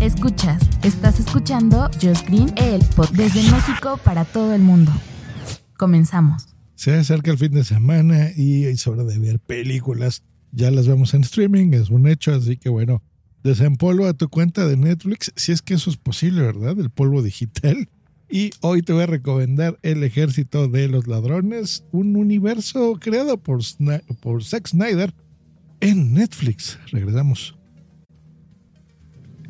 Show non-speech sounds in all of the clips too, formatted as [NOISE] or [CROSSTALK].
Escuchas, estás escuchando Just Green, el pod desde México para todo el mundo. Comenzamos. Se acerca el fin de semana y es hora de ver películas. Ya las vemos en streaming, es un hecho, así que bueno, desempolva tu cuenta de Netflix, si es que eso es posible, ¿verdad? El polvo digital. Y hoy te voy a recomendar El Ejército de los Ladrones, un universo creado por, por Zack Snyder en Netflix. Regresamos.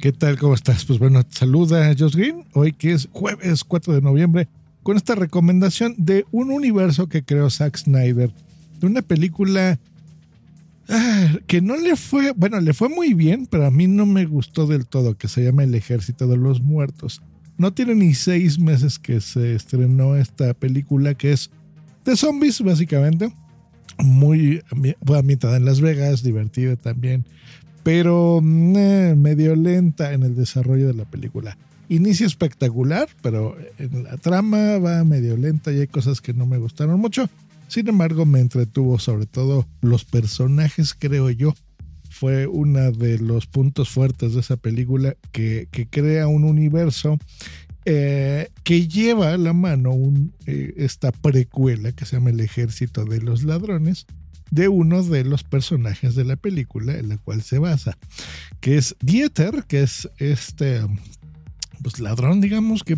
¿Qué tal? ¿Cómo estás? Pues bueno, te saluda Josh Green, hoy que es jueves 4 de noviembre, con esta recomendación de un universo que creó Zack Snyder, de una película ah, que no le fue, bueno, le fue muy bien, pero a mí no me gustó del todo, que se llama El Ejército de los Muertos. No tiene ni seis meses que se estrenó esta película que es de zombies, básicamente. Muy ambientada en Las Vegas, divertida también pero mm, eh, medio lenta en el desarrollo de la película. Inicio espectacular, pero en la trama va medio lenta y hay cosas que no me gustaron mucho. Sin embargo, me entretuvo sobre todo los personajes, creo yo. Fue uno de los puntos fuertes de esa película que, crea un universo eh, que lleva a la mano un, eh, esta precuela que se llama El Ejército de los Ladrones, de uno de los personajes de la película en la cual se basa, que es Dieter, que es este pues, ladrón, digamos, que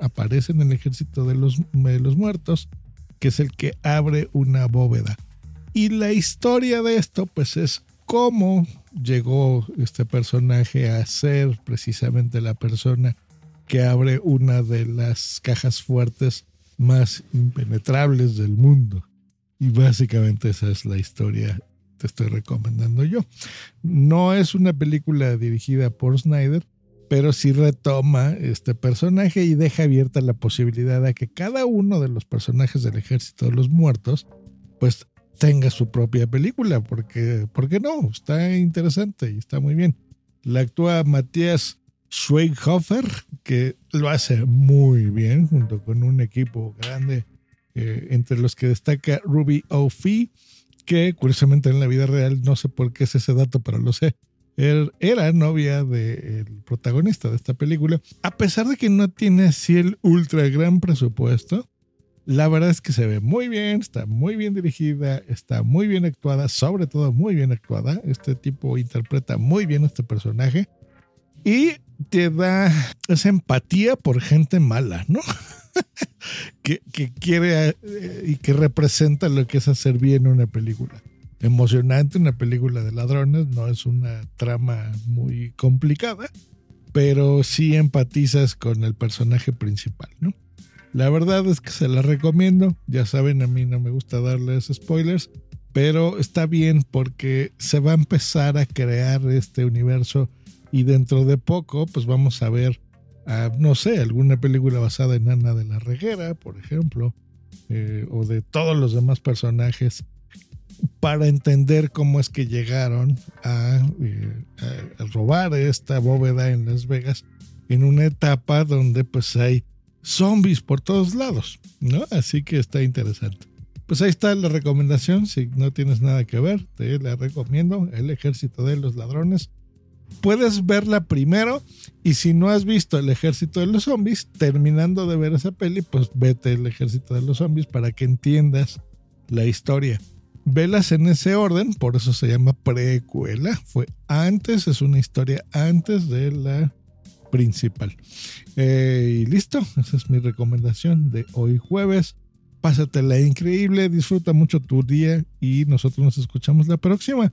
aparece en el ejército de los, de los muertos, que es el que abre una bóveda. Y la historia de esto, pues es cómo llegó este personaje a ser precisamente la persona que abre una de las cajas fuertes más impenetrables del mundo. Y básicamente esa es la historia que te estoy recomendando yo. No es una película dirigida por Snyder, pero sí retoma este personaje y deja abierta la posibilidad de que cada uno de los personajes del ejército de los muertos pues tenga su propia película, porque, ¿por qué no? Está interesante y está muy bien. La actúa Matías Schweighofer, que lo hace muy bien junto con un equipo grande eh, entre los que destaca Ruby O'Fee, que curiosamente en la vida real, no sé por qué es ese dato, pero lo sé, er, era novia del protagonista de esta película. A pesar de que no tiene así el ultra gran presupuesto, la verdad es que se ve muy bien, está muy bien dirigida, está muy bien actuada, sobre todo muy bien actuada. Este tipo interpreta muy bien este personaje y te da esa empatía por gente mala, ¿no? [LAUGHS] [LAUGHS] que, quiere eh, y que representa lo que es hacer bien una película. Emocionante, una película de ladrones, no es una trama muy complicada, pero sí empatizas con el personaje principal, ¿no? La verdad es que se la recomiendo, ya saben, a mí no me gusta darles spoilers, pero está bien porque se va a empezar a crear este universo y dentro de poco pues vamos a ver no sé, alguna película basada en Ana de la Reguera, por ejemplo, eh, o de todos los demás personajes, para entender cómo es que llegaron eh, a, robar esta bóveda en Las Vegas en una etapa donde pues hay zombies por todos lados, ¿no? Así que está interesante. Pues ahí está la recomendación, si no tienes nada que ver, te la recomiendo, El Ejército de los Ladrones puedes verla primero y si no has visto el ejército de los zombies, terminando de ver esa peli, pues vete el ejército de los zombies para que entiendas la historia. Velas en ese orden, por eso se llama precuela. Fue antes, es una historia antes de la principal. Eh, y listo, esa es mi recomendación de hoy jueves. Pásatela increíble, disfruta mucho tu día y nosotros nos escuchamos la próxima.